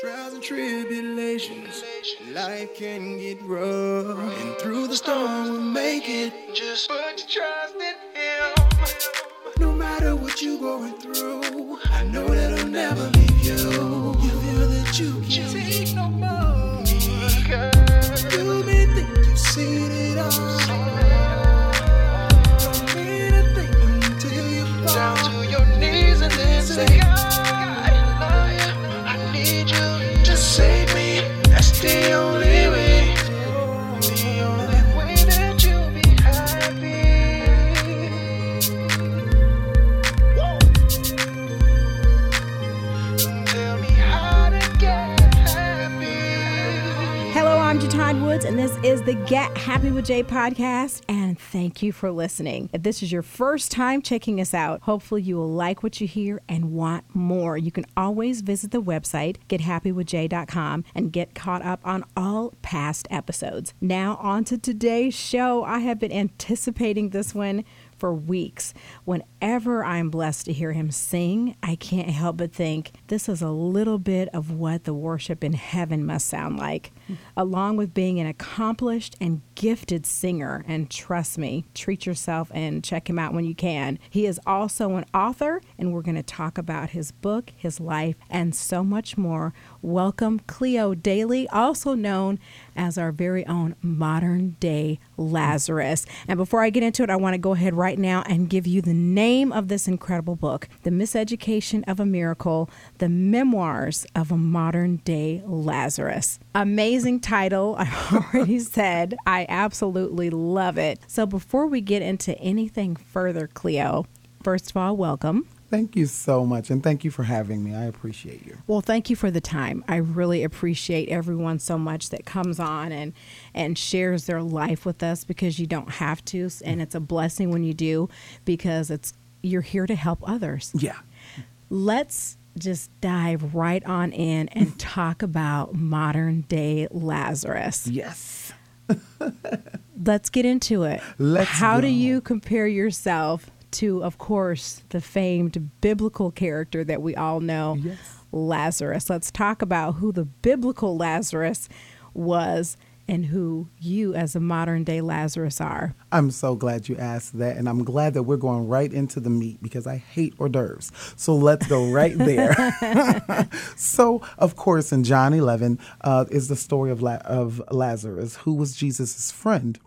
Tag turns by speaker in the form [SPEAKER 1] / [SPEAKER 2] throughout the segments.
[SPEAKER 1] Trials and tribulations, life can get rough. And through the storm, we'll make it. Just put your trust in Him. No matter what you're going through, I know that I'll never leave you. You feel that you can't take no more. You may think you've seen it and
[SPEAKER 2] this is the Get Happy with Jay podcast. And thank you for listening. If this is your first time checking us out, hopefully you will like what you hear and want more. You can always visit the website, gethappywithjay.com, and get caught up on all past episodes. Now, on to today's show. I have been anticipating this one for weeks. Whenever I'm blessed to hear him sing, I can't help but think this is a little bit of what the worship in heaven must sound like. Along with being an accomplished and gifted singer, and trust me, treat yourself and check him out when you can. He is also an author, and we're going to talk about his book, his life, and so much more. Welcome, Cleo Daly, also known as our very own modern day Lazarus. And before I get into it, I want to go ahead right now and give you the name of this incredible book The Miseducation of a Miracle, the memoirs of a modern day Lazarus. Amazing title. I've already said I absolutely love it. So before we get into anything further, Cleo, first of all, welcome.
[SPEAKER 3] Thank you so much, and thank you for having me. I appreciate you.
[SPEAKER 2] Well, thank you for the time. I really appreciate everyone so much that comes on and and shares their life with us because you don't have to, and it's a blessing when you do because it's you're here to help others.
[SPEAKER 3] Yeah.
[SPEAKER 2] Let's just dive right on in and talk about modern day Lazarus.
[SPEAKER 3] Yes.
[SPEAKER 2] Let's get into it.
[SPEAKER 3] Let's
[SPEAKER 2] How do you compare yourself to, of course, the famed biblical character that we all know,
[SPEAKER 3] Yes.
[SPEAKER 2] Lazarus? Let's talk about who the biblical Lazarus was and who you, as a modern day Lazarus, are.
[SPEAKER 3] I'm so glad you asked that, and I'm glad that we're going right into the meat because I hate hors d'oeuvres. So let's go right there. so, of course, in John 11 uh, is the story of, La- of Lazarus, who was Jesus' friend.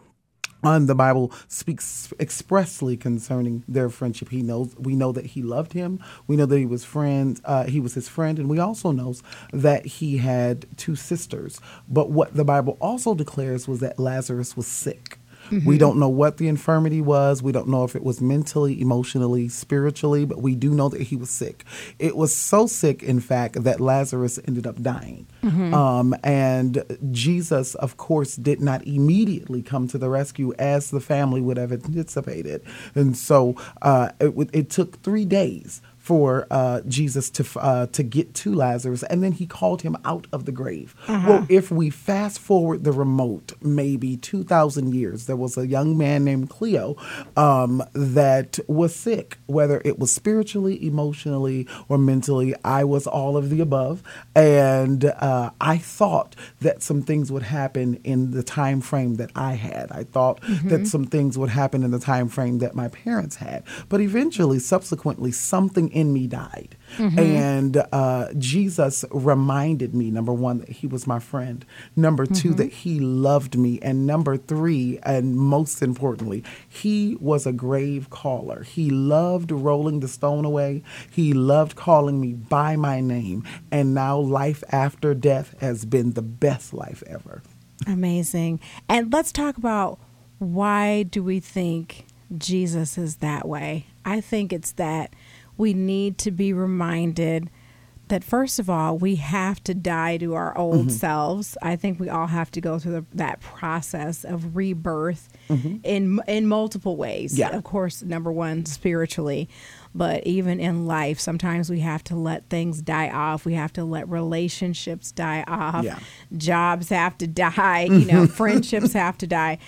[SPEAKER 3] And the Bible speaks expressly concerning their friendship. He knows we know that he loved him. We know that he was friend. Uh, he was his friend, and we also knows that he had two sisters. But what the Bible also declares was that Lazarus was sick. We don't know what the infirmity was. We don't know if it was mentally, emotionally, spiritually, but we do know that he was sick. It was so sick, in fact, that Lazarus ended up dying. Um, and Jesus, of course, did not immediately come to the rescue as the family would have anticipated. And so uh, it, it took three days for uh, Jesus to uh, to get to Lazarus, and then he called him out of the grave. Well, if we fast forward the remote, maybe two thousand years, there was a young man named Cleo um, that was sick, whether it was spiritually, emotionally, or mentally. I was all of the above, and uh, I thought that some things would happen in the time frame that I had. I thought that some things would happen in the time frame that my parents had, but eventually, subsequently, something in me died. And uh, Jesus reminded me, number one, that he was my friend. Number 2 that he loved me. And number three, and most importantly, he was a grave caller. He loved rolling the stone away. He loved calling me by my name. And now life after death has been the best life ever.
[SPEAKER 2] Amazing. And let's talk about why do we think Jesus is that way? I think it's that we need to be reminded that first of all, we have to die to our old mm-hmm. selves. I think we all have to go through the, that process of rebirth mm-hmm. in in multiple ways.
[SPEAKER 3] Yeah.
[SPEAKER 2] Of course, number one, spiritually, but even in life, sometimes we have to let things die off. We have to let relationships die off.
[SPEAKER 3] Yeah.
[SPEAKER 2] Jobs have to die. You know, friendships have to die.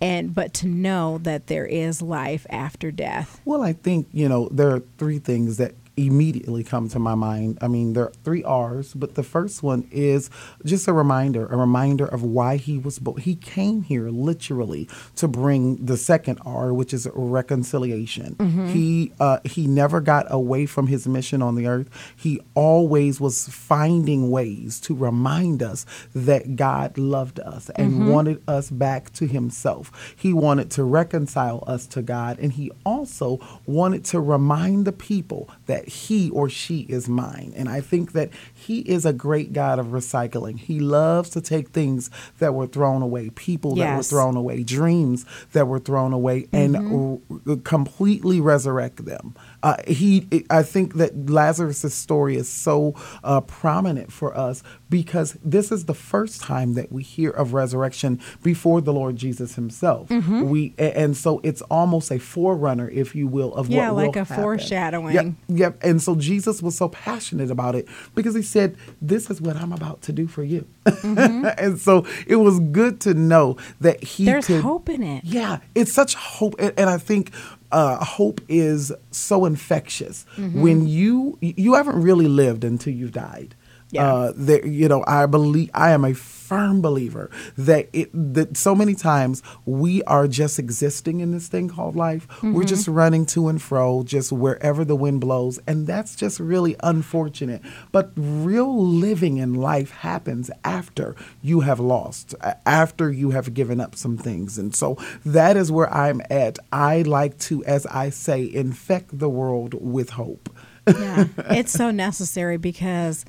[SPEAKER 2] And but to know that there is life after death.
[SPEAKER 3] Well, I think, you know, there are three things that immediately come to my mind. I mean, there are three R's, but the first one is just a reminder, a reminder of why he was born. He came here literally to bring the second R, which is reconciliation.
[SPEAKER 2] Mm-hmm.
[SPEAKER 3] He uh, he never got away from his mission on the earth. He always was finding ways to remind us that God loved us and
[SPEAKER 2] Mm-hmm.
[SPEAKER 3] wanted us back to himself. He wanted to reconcile us to God, and he also wanted to remind the people that he or she is mine. And I think that he is a great God of recycling. He loves to take things that were thrown away, people that were thrown away, dreams that were thrown away, and mm-hmm. r- completely resurrect them. Uh, he, I think that Lazarus' story is so uh, prominent for us because this is the first time that we hear of resurrection before the Lord Jesus Himself.
[SPEAKER 2] Mm-hmm.
[SPEAKER 3] We and so it's almost a forerunner, if you will, of
[SPEAKER 2] Yeah,
[SPEAKER 3] what
[SPEAKER 2] like
[SPEAKER 3] will
[SPEAKER 2] a
[SPEAKER 3] happen.
[SPEAKER 2] foreshadowing.
[SPEAKER 3] Yep, yep. And so Jesus was so passionate about it because He said, "This is what I'm about to do for you." and so it was good to know that He
[SPEAKER 2] Mm-hmm. There's
[SPEAKER 3] could,
[SPEAKER 2] hope in it.
[SPEAKER 3] yeah, it's such hope, and, and I think uh, hope is so infectious.
[SPEAKER 2] Mm-hmm.
[SPEAKER 3] When you you haven't really lived until you've died.
[SPEAKER 2] Yeah.
[SPEAKER 3] Uh, there, you know, I believe I am a firm believer that it that so many times we are just existing in this thing called life.
[SPEAKER 2] Mm-hmm.
[SPEAKER 3] We're just running to and fro, just wherever the wind blows, and that's just really unfortunate. But real living in life happens after you have lost, after you have given up some things, and so that is where I'm at. I like to, as I say, infect the world with hope.
[SPEAKER 2] Yeah, it's so necessary because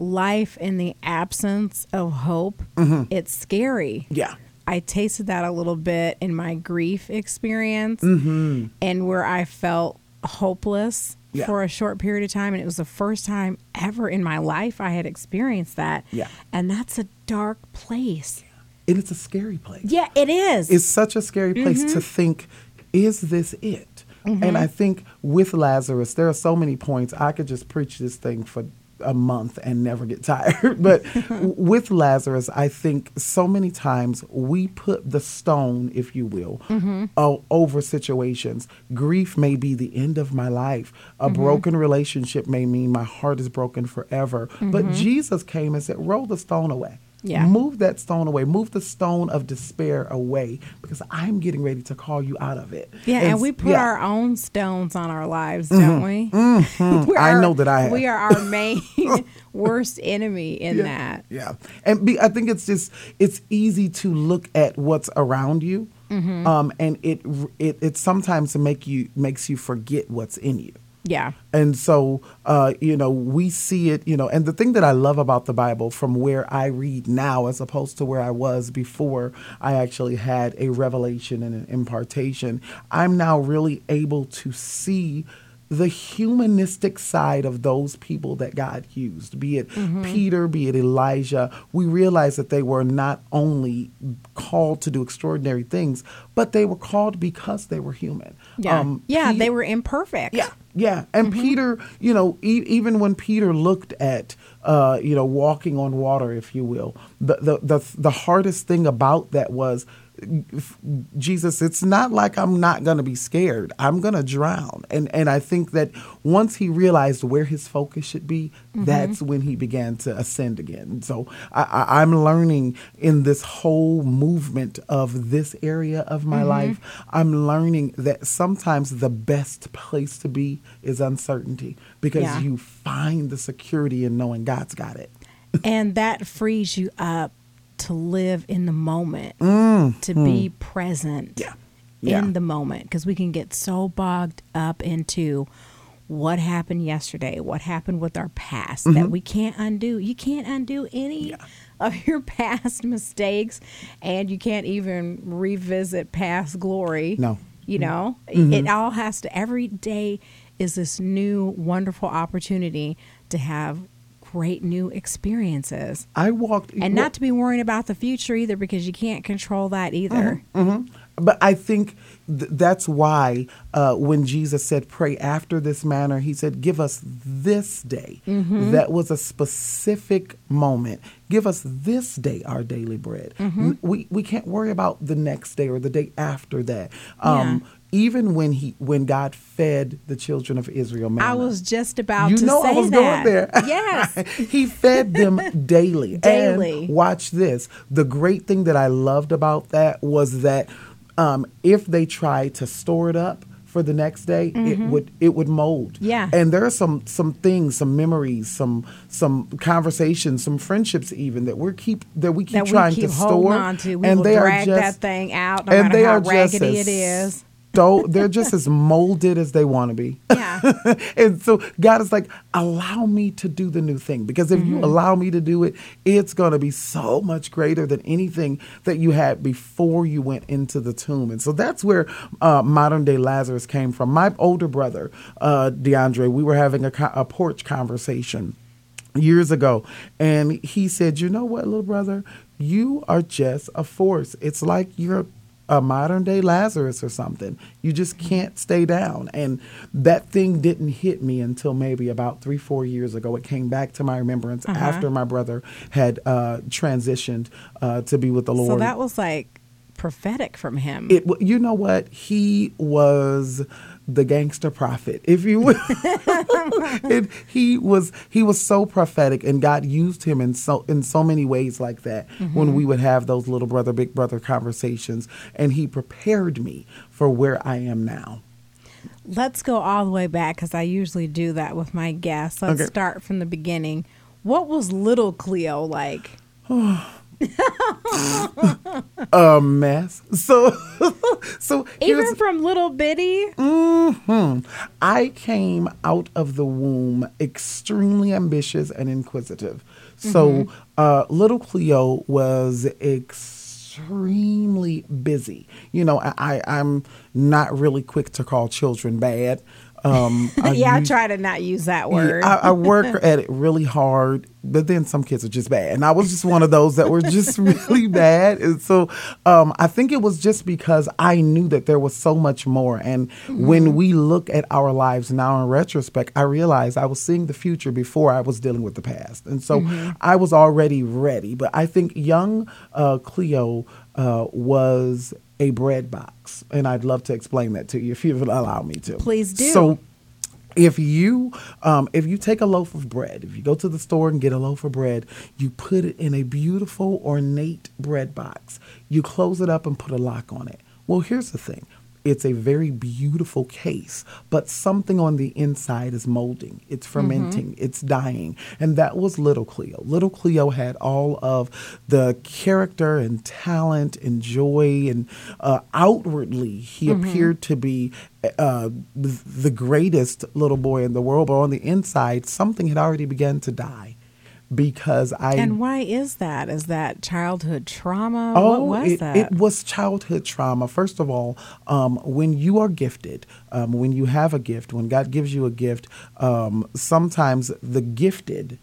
[SPEAKER 2] life in the absence of hope, it's scary.
[SPEAKER 3] Mm-hmm. Yeah.
[SPEAKER 2] I tasted that a little bit in my grief experience
[SPEAKER 3] Mm-hmm.
[SPEAKER 2] and where I felt hopeless
[SPEAKER 3] Yeah.
[SPEAKER 2] for a short period of time. And it was the first time ever in my life I had experienced that.
[SPEAKER 3] Yeah.
[SPEAKER 2] And that's a dark place.
[SPEAKER 3] And it's a scary place.
[SPEAKER 2] Yeah, it is.
[SPEAKER 3] It's such a scary place
[SPEAKER 2] Mm-hmm.
[SPEAKER 3] to think, is this it? And I think with Lazarus, there are so many points. I could just preach this thing for a month and never get tired. but with Lazarus, I think so many times we put the stone, if you will,
[SPEAKER 2] Mm-hmm.
[SPEAKER 3] over situations. Grief may be the end of my life. A
[SPEAKER 2] Mm-hmm.
[SPEAKER 3] broken relationship may mean my heart is broken forever. But Jesus came and said, roll the stone away.
[SPEAKER 2] Mm-hmm. Yeah.
[SPEAKER 3] Move that stone away. Move the stone of despair away because I'm getting ready to call you out of it.
[SPEAKER 2] Yeah, and, we put
[SPEAKER 3] yeah.
[SPEAKER 2] our own stones on our lives, don't we?
[SPEAKER 3] Mm-hmm. I
[SPEAKER 2] our-
[SPEAKER 3] know that I have.
[SPEAKER 2] We are our main worst enemy in
[SPEAKER 3] yeah.
[SPEAKER 2] that.
[SPEAKER 3] Yeah, and be, I think it's just it's easy to look at what's around you,
[SPEAKER 2] Mm-hmm.
[SPEAKER 3] um, and it it it sometimes make you makes you forget what's in you.
[SPEAKER 2] Yeah.
[SPEAKER 3] And so, uh, you know, we see it, you know, and the thing that I love about the Bible from where I read now as opposed to where I was before I actually had a revelation and an impartation, I'm now really able to see the humanistic side of those people that God used, be it Peter, be it Elijah. We realize that they were not only called to do extraordinary things, but they were called because they were human.
[SPEAKER 2] Yeah.
[SPEAKER 3] Um,
[SPEAKER 2] yeah, they were imperfect.
[SPEAKER 3] yeah, yeah. And Peter, you know, e- even when Peter looked at, uh, you know, walking on water, if you will, the the the, the hardest thing about that was. Jesus, it's not like I'm not going to be scared. I'm going to drown. And and I think that once he realized where his focus should be, mm-hmm. that's when he began to ascend again. So I, I, I'm learning in this whole movement of this area of my mm-hmm. life, I'm learning that sometimes the best place to be is uncertainty because
[SPEAKER 2] Yeah.
[SPEAKER 3] you find the security in knowing God's got it.
[SPEAKER 2] and that frees you up to live in the moment, to be present
[SPEAKER 3] Mm. Yeah. Yeah.
[SPEAKER 2] in the moment. Because we can get so bogged up into what happened yesterday, what happened with our past
[SPEAKER 3] Mm-hmm.
[SPEAKER 2] that we can't undo. You can't undo any of your past mistakes, and you can't even revisit past glory.
[SPEAKER 3] No.
[SPEAKER 2] You know,
[SPEAKER 3] Mm-hmm.
[SPEAKER 2] it all has to, every day is this new, wonderful opportunity to have great new experiences
[SPEAKER 3] I walked
[SPEAKER 2] and not to be worrying about the future either because you can't control that either.
[SPEAKER 3] hmm but I think th- that's why uh, when Jesus said, "Pray after this manner," He said, "Give us this day."
[SPEAKER 2] Mm-hmm.
[SPEAKER 3] That was a specific moment. Give us this day our daily bread.
[SPEAKER 2] Mm-hmm.
[SPEAKER 3] We we can't worry about the next day or the day after that. Um, Even when he when God fed the children of Israel, manna,
[SPEAKER 2] I was just about
[SPEAKER 3] you
[SPEAKER 2] to
[SPEAKER 3] know
[SPEAKER 2] say
[SPEAKER 3] I was
[SPEAKER 2] that.
[SPEAKER 3] going there.
[SPEAKER 2] Yes.
[SPEAKER 3] he fed them daily.
[SPEAKER 2] Daily.
[SPEAKER 3] And watch this. The great thing that I loved about that was that um, if they try to store it up for the next day, it would it would mold.
[SPEAKER 2] Mm-hmm. Yeah.
[SPEAKER 3] And there are some some things, some memories, some some conversations, some friendships even that we're keep that we keep
[SPEAKER 2] that we
[SPEAKER 3] trying
[SPEAKER 2] keep
[SPEAKER 3] to store.
[SPEAKER 2] on to. We
[SPEAKER 3] and
[SPEAKER 2] will
[SPEAKER 3] they
[SPEAKER 2] drag
[SPEAKER 3] are just,
[SPEAKER 2] that thing out, no
[SPEAKER 3] and
[SPEAKER 2] matter
[SPEAKER 3] they
[SPEAKER 2] how
[SPEAKER 3] are just
[SPEAKER 2] raggedy
[SPEAKER 3] as
[SPEAKER 2] it is.
[SPEAKER 3] So they're just as molded as they want to be.
[SPEAKER 2] Yeah.
[SPEAKER 3] and so God is like, allow me to do the new thing. Because if
[SPEAKER 2] Mm-hmm.
[SPEAKER 3] you allow me to do it, it's going to be so much greater than anything that you had before you went into the tomb. And so that's where uh, modern day Lazarus came from. My older brother, uh, DeAndre, we were having a, co- a porch conversation years ago and he said you know what little brother you are just a force it's like you're a modern day lazarus or something. You just can't stay down. And that thing didn't hit me until maybe about three four years ago. It came back to my remembrance
[SPEAKER 2] Uh-huh.
[SPEAKER 3] after my brother had uh, transitioned uh, to be with the lord.
[SPEAKER 2] So that was like prophetic from him.
[SPEAKER 3] it you know what? He was the gangster prophet if you will it, he was he was so prophetic and god used him in so in so many ways like that when mm-hmm. we would have those little brother big brother conversations and he prepared me for where i am now
[SPEAKER 2] Let's go all the way back because I usually do that with my guests. Let's
[SPEAKER 3] Okay.
[SPEAKER 2] start from the beginning. What was little Cleo like?
[SPEAKER 3] a mess so so
[SPEAKER 2] Even from little bitty?
[SPEAKER 3] Mm-hmm, I came out of the womb extremely ambitious and inquisitive. So, uh, little Cleo was extremely busy. You know, I, I, I'm not really quick to call children bad. Um,
[SPEAKER 2] yeah, I try to not use that
[SPEAKER 3] yeah,
[SPEAKER 2] word.
[SPEAKER 3] I, I work at it really hard, but then some kids are just bad, and I was just one of those that were just really bad. And so, um, I think it was just because I knew that there was so much more. And when we look at our lives now in retrospect, I realized I was seeing the future before I was dealing with the past, and so I was already ready. But I think young uh, Cleo uh, was a bread box, and I'd love to explain that to you if you would allow me to.
[SPEAKER 2] Please do.
[SPEAKER 3] So if you um, if you take a loaf of bread if you go to the store and get a loaf of bread you put it in a beautiful ornate bread box you close it up and put a lock on it well here's the thing it's a very beautiful case but something on the inside is molding. It's fermenting. It's dying. And that was little cleo. Little cleo had all of the character and talent and joy and uh, outwardly he appeared to be uh, the greatest little boy in the world, but on the inside, something had already begun to die because I.
[SPEAKER 2] and why is that? Is that childhood trauma?
[SPEAKER 3] Oh,
[SPEAKER 2] what was
[SPEAKER 3] it,
[SPEAKER 2] that?
[SPEAKER 3] it was childhood trauma. First of all, um, when you are gifted, um, when you have a gift, when God gives you a gift, um, sometimes the gifted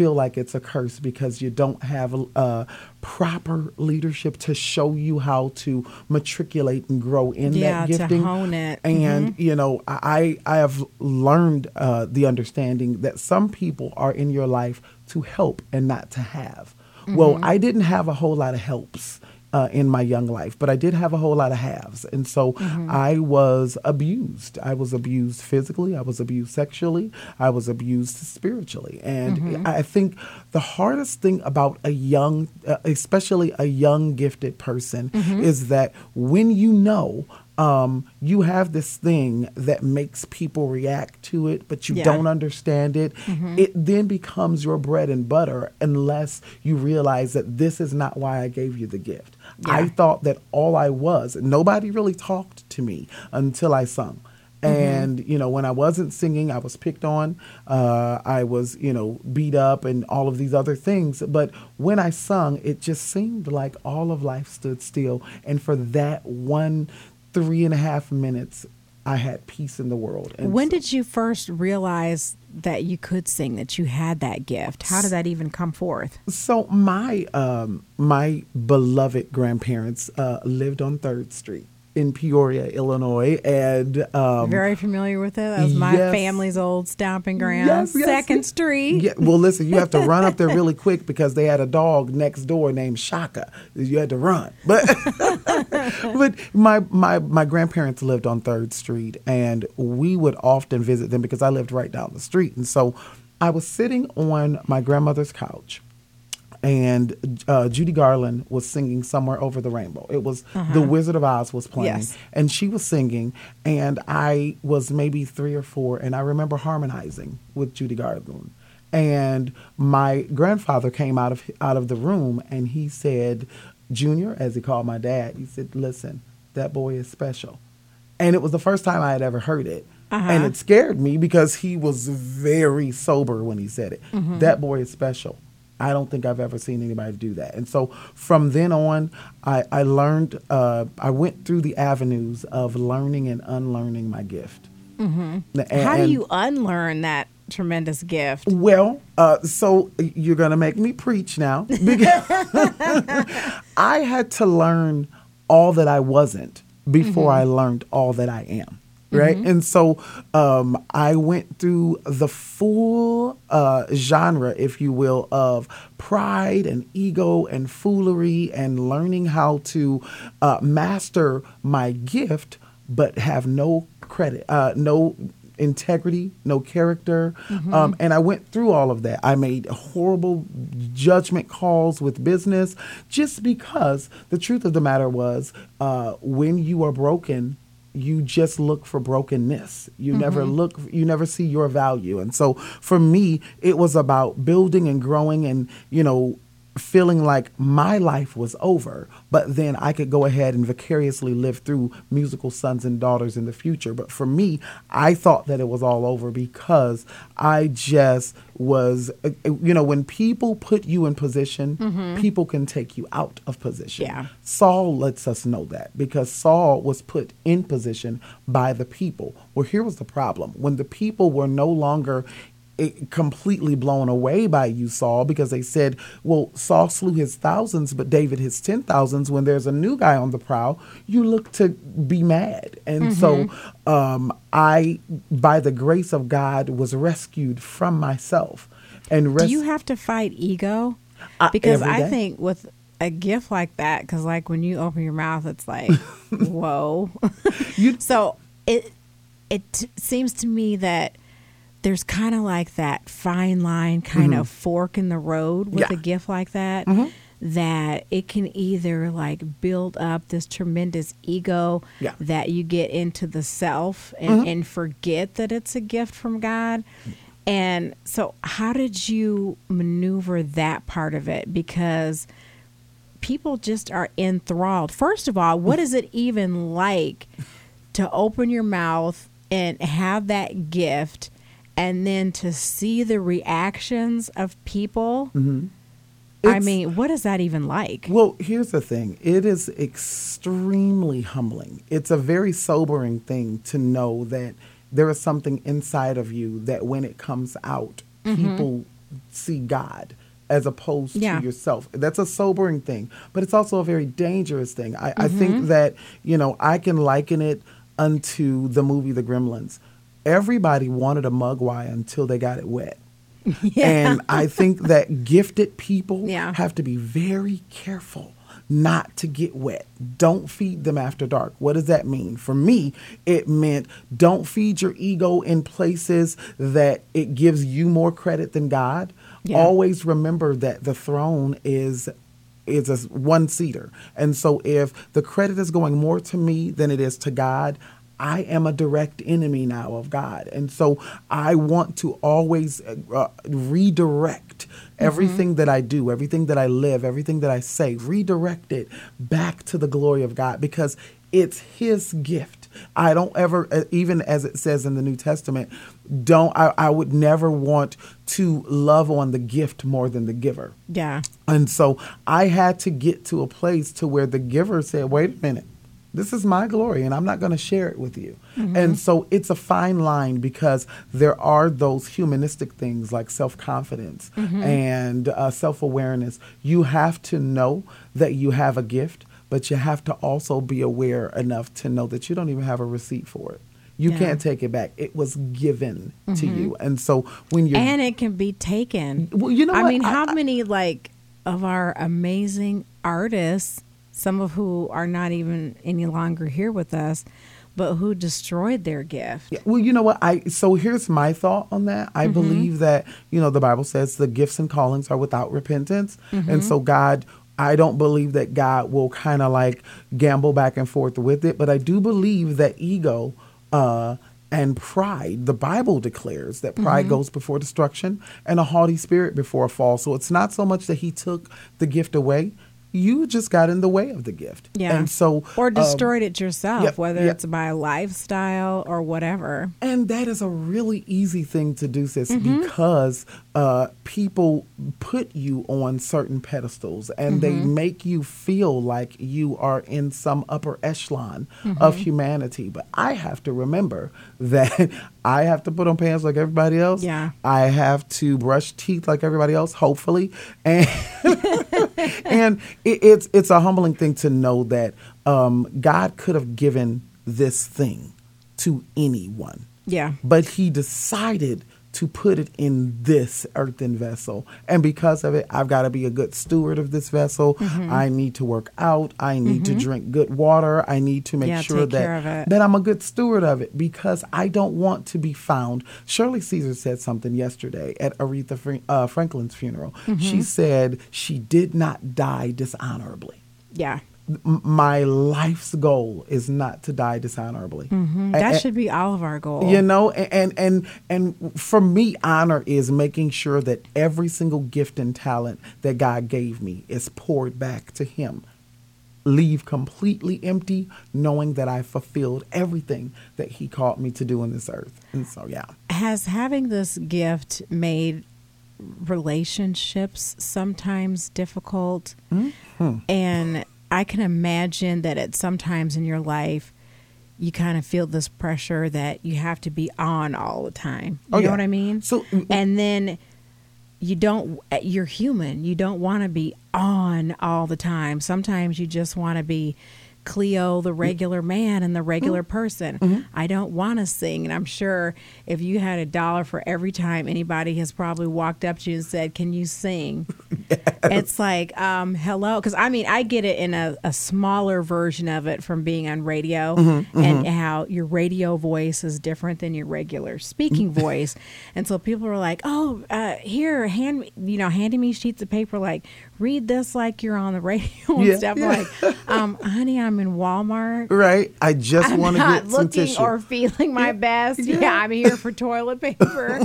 [SPEAKER 3] feel like it's a curse because you don't have uh, proper leadership to show you how to matriculate and grow in
[SPEAKER 2] Yeah,
[SPEAKER 3] that
[SPEAKER 2] to hone it.
[SPEAKER 3] And you know, I I have learned uh, the understanding that some people are in your life to help and not to have. Well, I didn't have a whole lot of helps uh, in my young life, but I did have a whole lot of halves. And so I was abused. I was abused physically, I was abused sexually, I was abused spiritually. And I think the hardest thing about a young, uh, especially a young gifted person, is that when you know um, you have this thing that makes people react to it, but you
[SPEAKER 2] Yeah.
[SPEAKER 3] don't understand it. It then becomes your bread and butter unless you realize that this is not why I gave you the gift. I thought that all I was, nobody really talked to me until I sung. And you know, when I wasn't singing, I was picked on. Uh, I was, you know, beat up and all of these other things. But when I sung, it just seemed like all of life stood still. And for that one, three and a half minutes, I had peace in the world. And
[SPEAKER 2] when
[SPEAKER 3] so-
[SPEAKER 2] did you first realize that you could sing, that you had that gift? How did that even come forth?
[SPEAKER 3] So my um, my beloved grandparents uh, lived on Third Street, in Peoria, Illinois, and um,
[SPEAKER 2] very familiar with it. That was my
[SPEAKER 3] yes.
[SPEAKER 2] family's old stomping ground,
[SPEAKER 3] Yes, yes,
[SPEAKER 2] Second. Street.
[SPEAKER 3] Yeah, well, listen, you have to run up there really quick because they had a dog next door named Shaka. You had to run, but but my my my grandparents lived on Third Street, and we would often visit them because I lived right down the street, and so I was sitting on my grandmother's couch. And uh, Judy Garland was singing "Somewhere Over the Rainbow." It was uh-huh. The Wizard of Oz was playing,
[SPEAKER 2] Yes.
[SPEAKER 3] and she was singing, and I was maybe three or four, and I remember harmonizing with Judy Garland. And my grandfather came out of out of the room, and he said, "Junior," as he called my dad, he said, "Listen, that boy is special." And it was the first time I had ever heard it. Uh-huh. And it scared me because he was very sober when he said it. Mm-hmm. That boy is special. I don't think I've ever seen anybody do that. And so from then on, I, I learned, uh, I went through the avenues of learning and unlearning my gift. Mm-hmm.
[SPEAKER 2] How do you unlearn that tremendous gift?
[SPEAKER 3] Well, uh, so you're going to make me preach now. Because I had to learn all that I wasn't before I learned all that I am. Right. And so um, I went through the full uh, genre, if you will, of pride and ego and foolery and learning how to uh, master my gift, but have no credit, uh, no integrity, no character. Um, and I went through all of that. I made horrible judgment calls with business just because the truth of the matter was uh, when you are broken, you just look for brokenness. You never mm-hmm. look, you never see your value. And so for me, it was about building and growing and, you know, feeling like my life was over, but then I could go ahead and vicariously live through musical sons and daughters in the future. But for me, I thought that it was all over because I just was, you know, when people put you in position, mm-hmm. people can take you out of position.
[SPEAKER 2] Yeah.
[SPEAKER 3] Saul lets us know that because Saul was put in position by the people. Well, here was the problem when the people were no longer completely blown away by you, Saul, because they said, well, Saul slew his thousands, but David his ten thousands. When there's a new guy on the prowl, you look to be mad. And so um, I, by the grace of God, was rescued from myself. And res-
[SPEAKER 2] Do you have to fight ego? Because I think with a gift like that, because like when you open your mouth, it's like, whoa. So it it seems to me that there's kind of like that fine line, kind of fork in the road with
[SPEAKER 3] Mm-hmm. Yeah.
[SPEAKER 2] a gift like that.
[SPEAKER 3] Mhm.
[SPEAKER 2] That it can either like build up this tremendous ego
[SPEAKER 3] Yeah. Mm-hmm.
[SPEAKER 2] that you get into the self and, and forget that it's a gift from God. And so, how did you maneuver that part of it? Because people just are enthralled. First of all, what is it even like to open your mouth and have that gift and then to see the reactions of people? I
[SPEAKER 3] Mm-hmm. It's-
[SPEAKER 2] mean, what is that even like?
[SPEAKER 3] Well, here's the thing it is extremely humbling. It's a very sobering thing to know that there is something inside of you that when it comes out, people see God as opposed
[SPEAKER 2] Yeah.
[SPEAKER 3] to yourself. That's a sobering thing, but it's also a very dangerous thing. I, I think that, you know, I can liken it unto the movie The Gremlins. Everybody wanted a mogwai until they got it wet. And I think that gifted people
[SPEAKER 2] Yeah.
[SPEAKER 3] have to be very careful not to get wet. Don't feed them after dark. What does that mean? For me, it meant don't feed your ego in places that it gives you more credit than God.
[SPEAKER 2] Yeah.
[SPEAKER 3] Always remember that the throne is is a one seater. And so if the credit is going more to me than it is to God, I am a direct enemy now of God. And so I want to always uh, redirect everything that I do, everything that I live, everything that I say, redirect it back to the glory of God because it's His gift. I don't ever, uh, even as it says in the New Testament, don't, I, I would never want to love on the gift more than the giver.
[SPEAKER 2] Yeah.
[SPEAKER 3] And so I had to get to a place to where the giver said, wait a minute, this is my glory and I'm not going to share it with you. Mm-hmm. And so it's a fine line because there are those humanistic things like self confidence mm-hmm. and uh, self awareness. You have to know that you have a gift. but you have to also be aware enough to know that you don't even have a receipt for it. You
[SPEAKER 2] Yeah.
[SPEAKER 3] can't take it back. It was given to mm-hmm. you. And so when you're
[SPEAKER 2] and it can be taken.
[SPEAKER 3] Well, you know
[SPEAKER 2] I
[SPEAKER 3] what?
[SPEAKER 2] mean, how
[SPEAKER 3] I-
[SPEAKER 2] many like of our amazing artists, some of who are not even any longer here with us, but who destroyed their gift?
[SPEAKER 3] Yeah, well, you know what? I so here's my thought on that. I mm-hmm. believe that you know the Bible says the gifts and callings are without repentance, and mm-hmm. so God. I don't believe that God will kind of like gamble back and forth with it, but I do believe that ego uh, and pride, the Bible declares that pride mm-hmm. goes before destruction and a haughty spirit before a fall. So it's not so much that he took the gift away, you just got in the way of the gift.
[SPEAKER 2] Yeah.
[SPEAKER 3] And so
[SPEAKER 2] Or
[SPEAKER 3] um,
[SPEAKER 2] destroyed it yourself,
[SPEAKER 3] yeah,
[SPEAKER 2] whether
[SPEAKER 3] yeah.
[SPEAKER 2] it's by lifestyle or whatever.
[SPEAKER 3] And that is a really easy thing to do, sis,
[SPEAKER 2] Mm-hmm.
[SPEAKER 3] because uh, people put you on certain pedestals and they
[SPEAKER 2] Mm-hmm.
[SPEAKER 3] make you feel like you are in some upper echelon of
[SPEAKER 2] Mm-hmm.
[SPEAKER 3] humanity. But I have to remember that I have to put on pants like everybody else.
[SPEAKER 2] Yeah.
[SPEAKER 3] I have to brush teeth like everybody else, hopefully. And and it, it's it's a humbling thing to know that um, God could have given this thing to anyone,
[SPEAKER 2] Yeah.
[SPEAKER 3] but He decided to put it in this earthen vessel, and because of it, I've got to be a good steward of this vessel.
[SPEAKER 2] Mm-hmm.
[SPEAKER 3] I need to work out. I need to drink good water. I need to make
[SPEAKER 2] Yeah,
[SPEAKER 3] sure
[SPEAKER 2] take care of
[SPEAKER 3] that that I'm a good steward of it because I don't want to be found. Shirley Caesar said something yesterday at Aretha uh, Franklin's funeral.
[SPEAKER 2] Mm-hmm.
[SPEAKER 3] She said she did not die dishonorably.
[SPEAKER 2] Yeah.
[SPEAKER 3] My life's goal is not to die dishonorably.
[SPEAKER 2] Mm,
[SPEAKER 3] A-
[SPEAKER 2] That
[SPEAKER 3] a-
[SPEAKER 2] should be all of our goal.
[SPEAKER 3] you know, a- and and and for me, honor is making sure that every single gift and talent that God gave me is poured back to Him. Leave completely empty, knowing that I fulfilled everything that He called me to do in this earth. And so, yeah.
[SPEAKER 2] Has having this gift made relationships sometimes difficult?
[SPEAKER 3] Mm-hmm.
[SPEAKER 2] And I can imagine that at sometimes in your life, you kind of feel this pressure that you have to be on all the time. You
[SPEAKER 3] Oh,
[SPEAKER 2] know
[SPEAKER 3] yeah.
[SPEAKER 2] what I mean?
[SPEAKER 3] So- mm, mm.
[SPEAKER 2] and then you don't, eh, you're human. You don't want to be on all the time. Sometimes you just want to be Cleo, the mm-hmm. regular man and the regular mm-hmm. person. Mm-hmm. I don't want to sing. And I'm sure if you had a dollar for every time anybody has probably walked up to you and said, Can you sing? It's like, um, hello. Because I mean, I get it in a, a smaller version of it from being on radio and how your radio voice is different than your regular speaking voice. And so people are like, oh, uh, here, hand me, you know, handing me sheets of paper, like, read this like you're on the radio and
[SPEAKER 3] Yeah,
[SPEAKER 2] stuff.
[SPEAKER 3] yeah.
[SPEAKER 2] Like, um, honey, I'm in Walmart.
[SPEAKER 3] Right? I just want to get some
[SPEAKER 2] looking
[SPEAKER 3] tissue.
[SPEAKER 2] or feeling my best. Yeah. I'm here for toilet paper.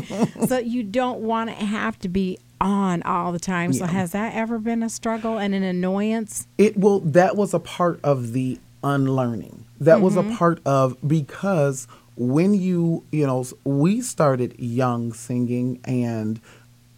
[SPEAKER 2] so you don't want to have to be on all the time. So
[SPEAKER 3] Yeah.
[SPEAKER 2] has that ever been a struggle and an annoyance?
[SPEAKER 3] It will. That was a part of the unlearning. That was a part of because when you you know we started young singing and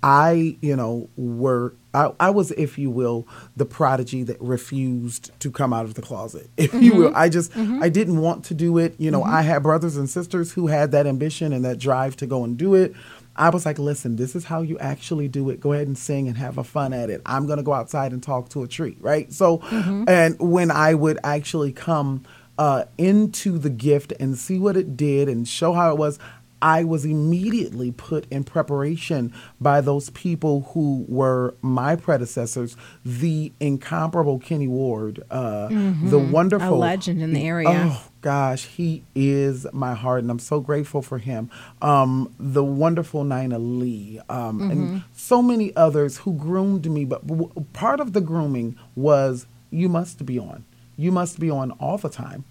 [SPEAKER 3] I you know were I, I was if you will the prodigy that refused to come out of the closet if you mm-hmm. will. I just mm-hmm. I didn't want to do it. You know mm-hmm. I had brothers and sisters who had that ambition and that drive to go and do it. I was like, listen, this is how you actually do it. Go ahead and sing and have a fun at it. I'm going to go outside and talk to a tree, right? So, and when I would actually come uh, into the gift and see what it did and show how it was, I was immediately put in preparation by those people who were my predecessors, the incomparable Kenny Ward, uh, the wonderful
[SPEAKER 2] A legend in the area.
[SPEAKER 3] Oh gosh, he is my heart, and I'm so grateful for him. Um, the wonderful Nina Lee, um, and so many others who groomed me. But w- part of the grooming was you must be on. You must be on all the time,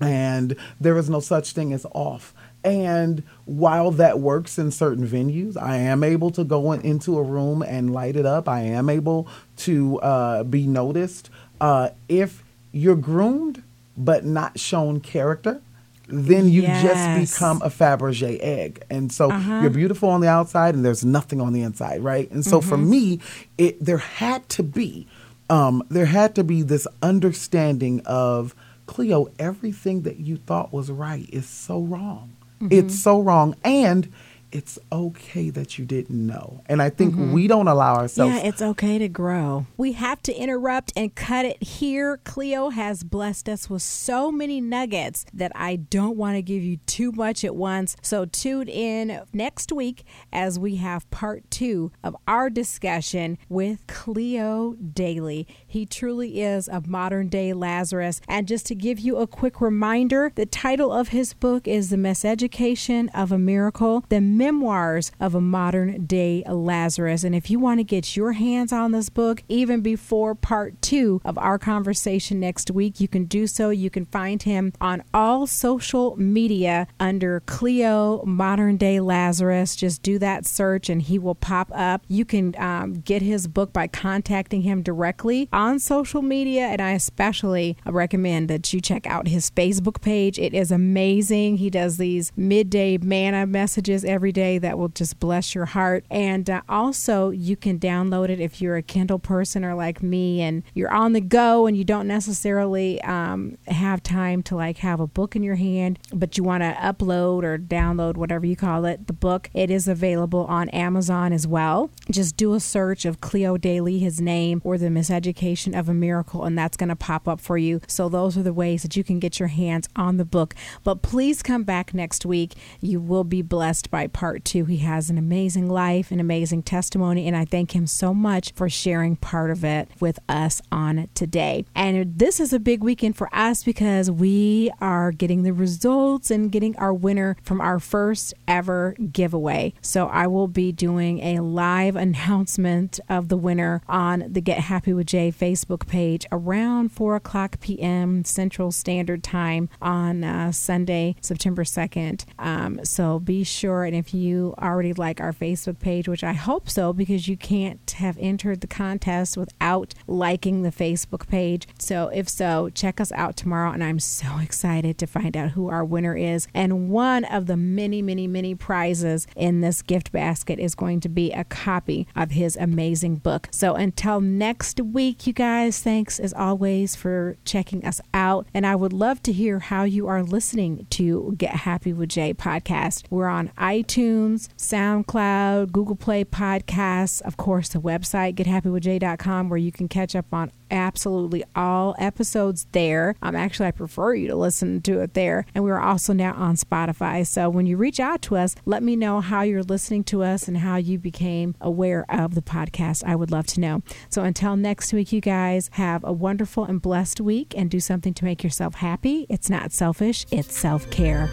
[SPEAKER 3] and there is no such thing as off. And while that works in certain venues, I am able to go in, into a room and light it up. I am able to uh, be noticed. Uh, if you're groomed but not shown character, then you
[SPEAKER 2] Yes.
[SPEAKER 3] just become a Fabergé egg. And so you're beautiful on the outside and there's nothing on the inside, right? And so for me, it there had to be um, there had to be this understanding of Cleo, everything that you thought was right is so wrong. It's so wrong. And it's okay that you didn't know. And I think mm-hmm. we don't allow ourselves.
[SPEAKER 2] Yeah, it's okay to grow. We have to interrupt and cut it here. Cleo has blessed us with so many nuggets that I don't want to give you too much at once. So tune in next week as we have part two of our discussion with Cleo Daly. He truly is a modern day Lazarus. And just to give you a quick reminder, the title of his book is The Miseducation of a Miracle. The memoirs of a modern day Lazarus. And if you want to get your hands on this book, even before part two of our conversation next week, you can do so. You can find him on all social media under Cleo Modern Day Lazarus. Just do that search and he will pop up. You can um, get his book by contacting him directly on social media. And I especially recommend that you check out his Facebook page. It is amazing. He does these midday manna messages every every day that will just bless your heart. And uh, also, you can download it if you're a Kindle person or like me and you're on the go and you don't necessarily um, have time to like have a book in your hand, but you want to upload or download, whatever you call it, the book. It is available on Amazon as well. Just do a search of Cleo Daly, his name, or the Miseducation of a Miracle, and that's going to pop up for you. So, those are the ways that you can get your hands on the book. But please come back next week. You will be blessed by part two. He has an amazing life, an amazing testimony, and I thank him so much for sharing part of it with us on today. And this is a big weekend for us because we are getting the results and getting our winner from our first ever giveaway. So I will be doing a live announcement of the winner on the Get Happy with Jay Facebook page around 4 o'clock p.m. Central Standard Time on uh, Sunday, September 2nd. Um, so be sure, and if you already like our Facebook page, which I hope so, because you can't have entered the contest without liking the Facebook page. So, if so, check us out tomorrow. And I'm so excited to find out who our winner is. And one of the many, many, many prizes in this gift basket is going to be a copy of his amazing book. So, until next week, you guys, thanks as always for checking us out. And I would love to hear how you are listening to Get Happy with Jay podcast. We're on iTunes iTunes, SoundCloud, Google Play Podcasts, of course, the website, gethappywithjay.com, where you can catch up on absolutely all episodes there. Um, actually, I prefer you to listen to it there. And we're also now on Spotify. So when you reach out to us, let me know how you're listening to us and how you became aware of the podcast. I would love to know. So until next week, you guys have a wonderful and blessed week and do something to make yourself happy. It's not selfish, it's self care.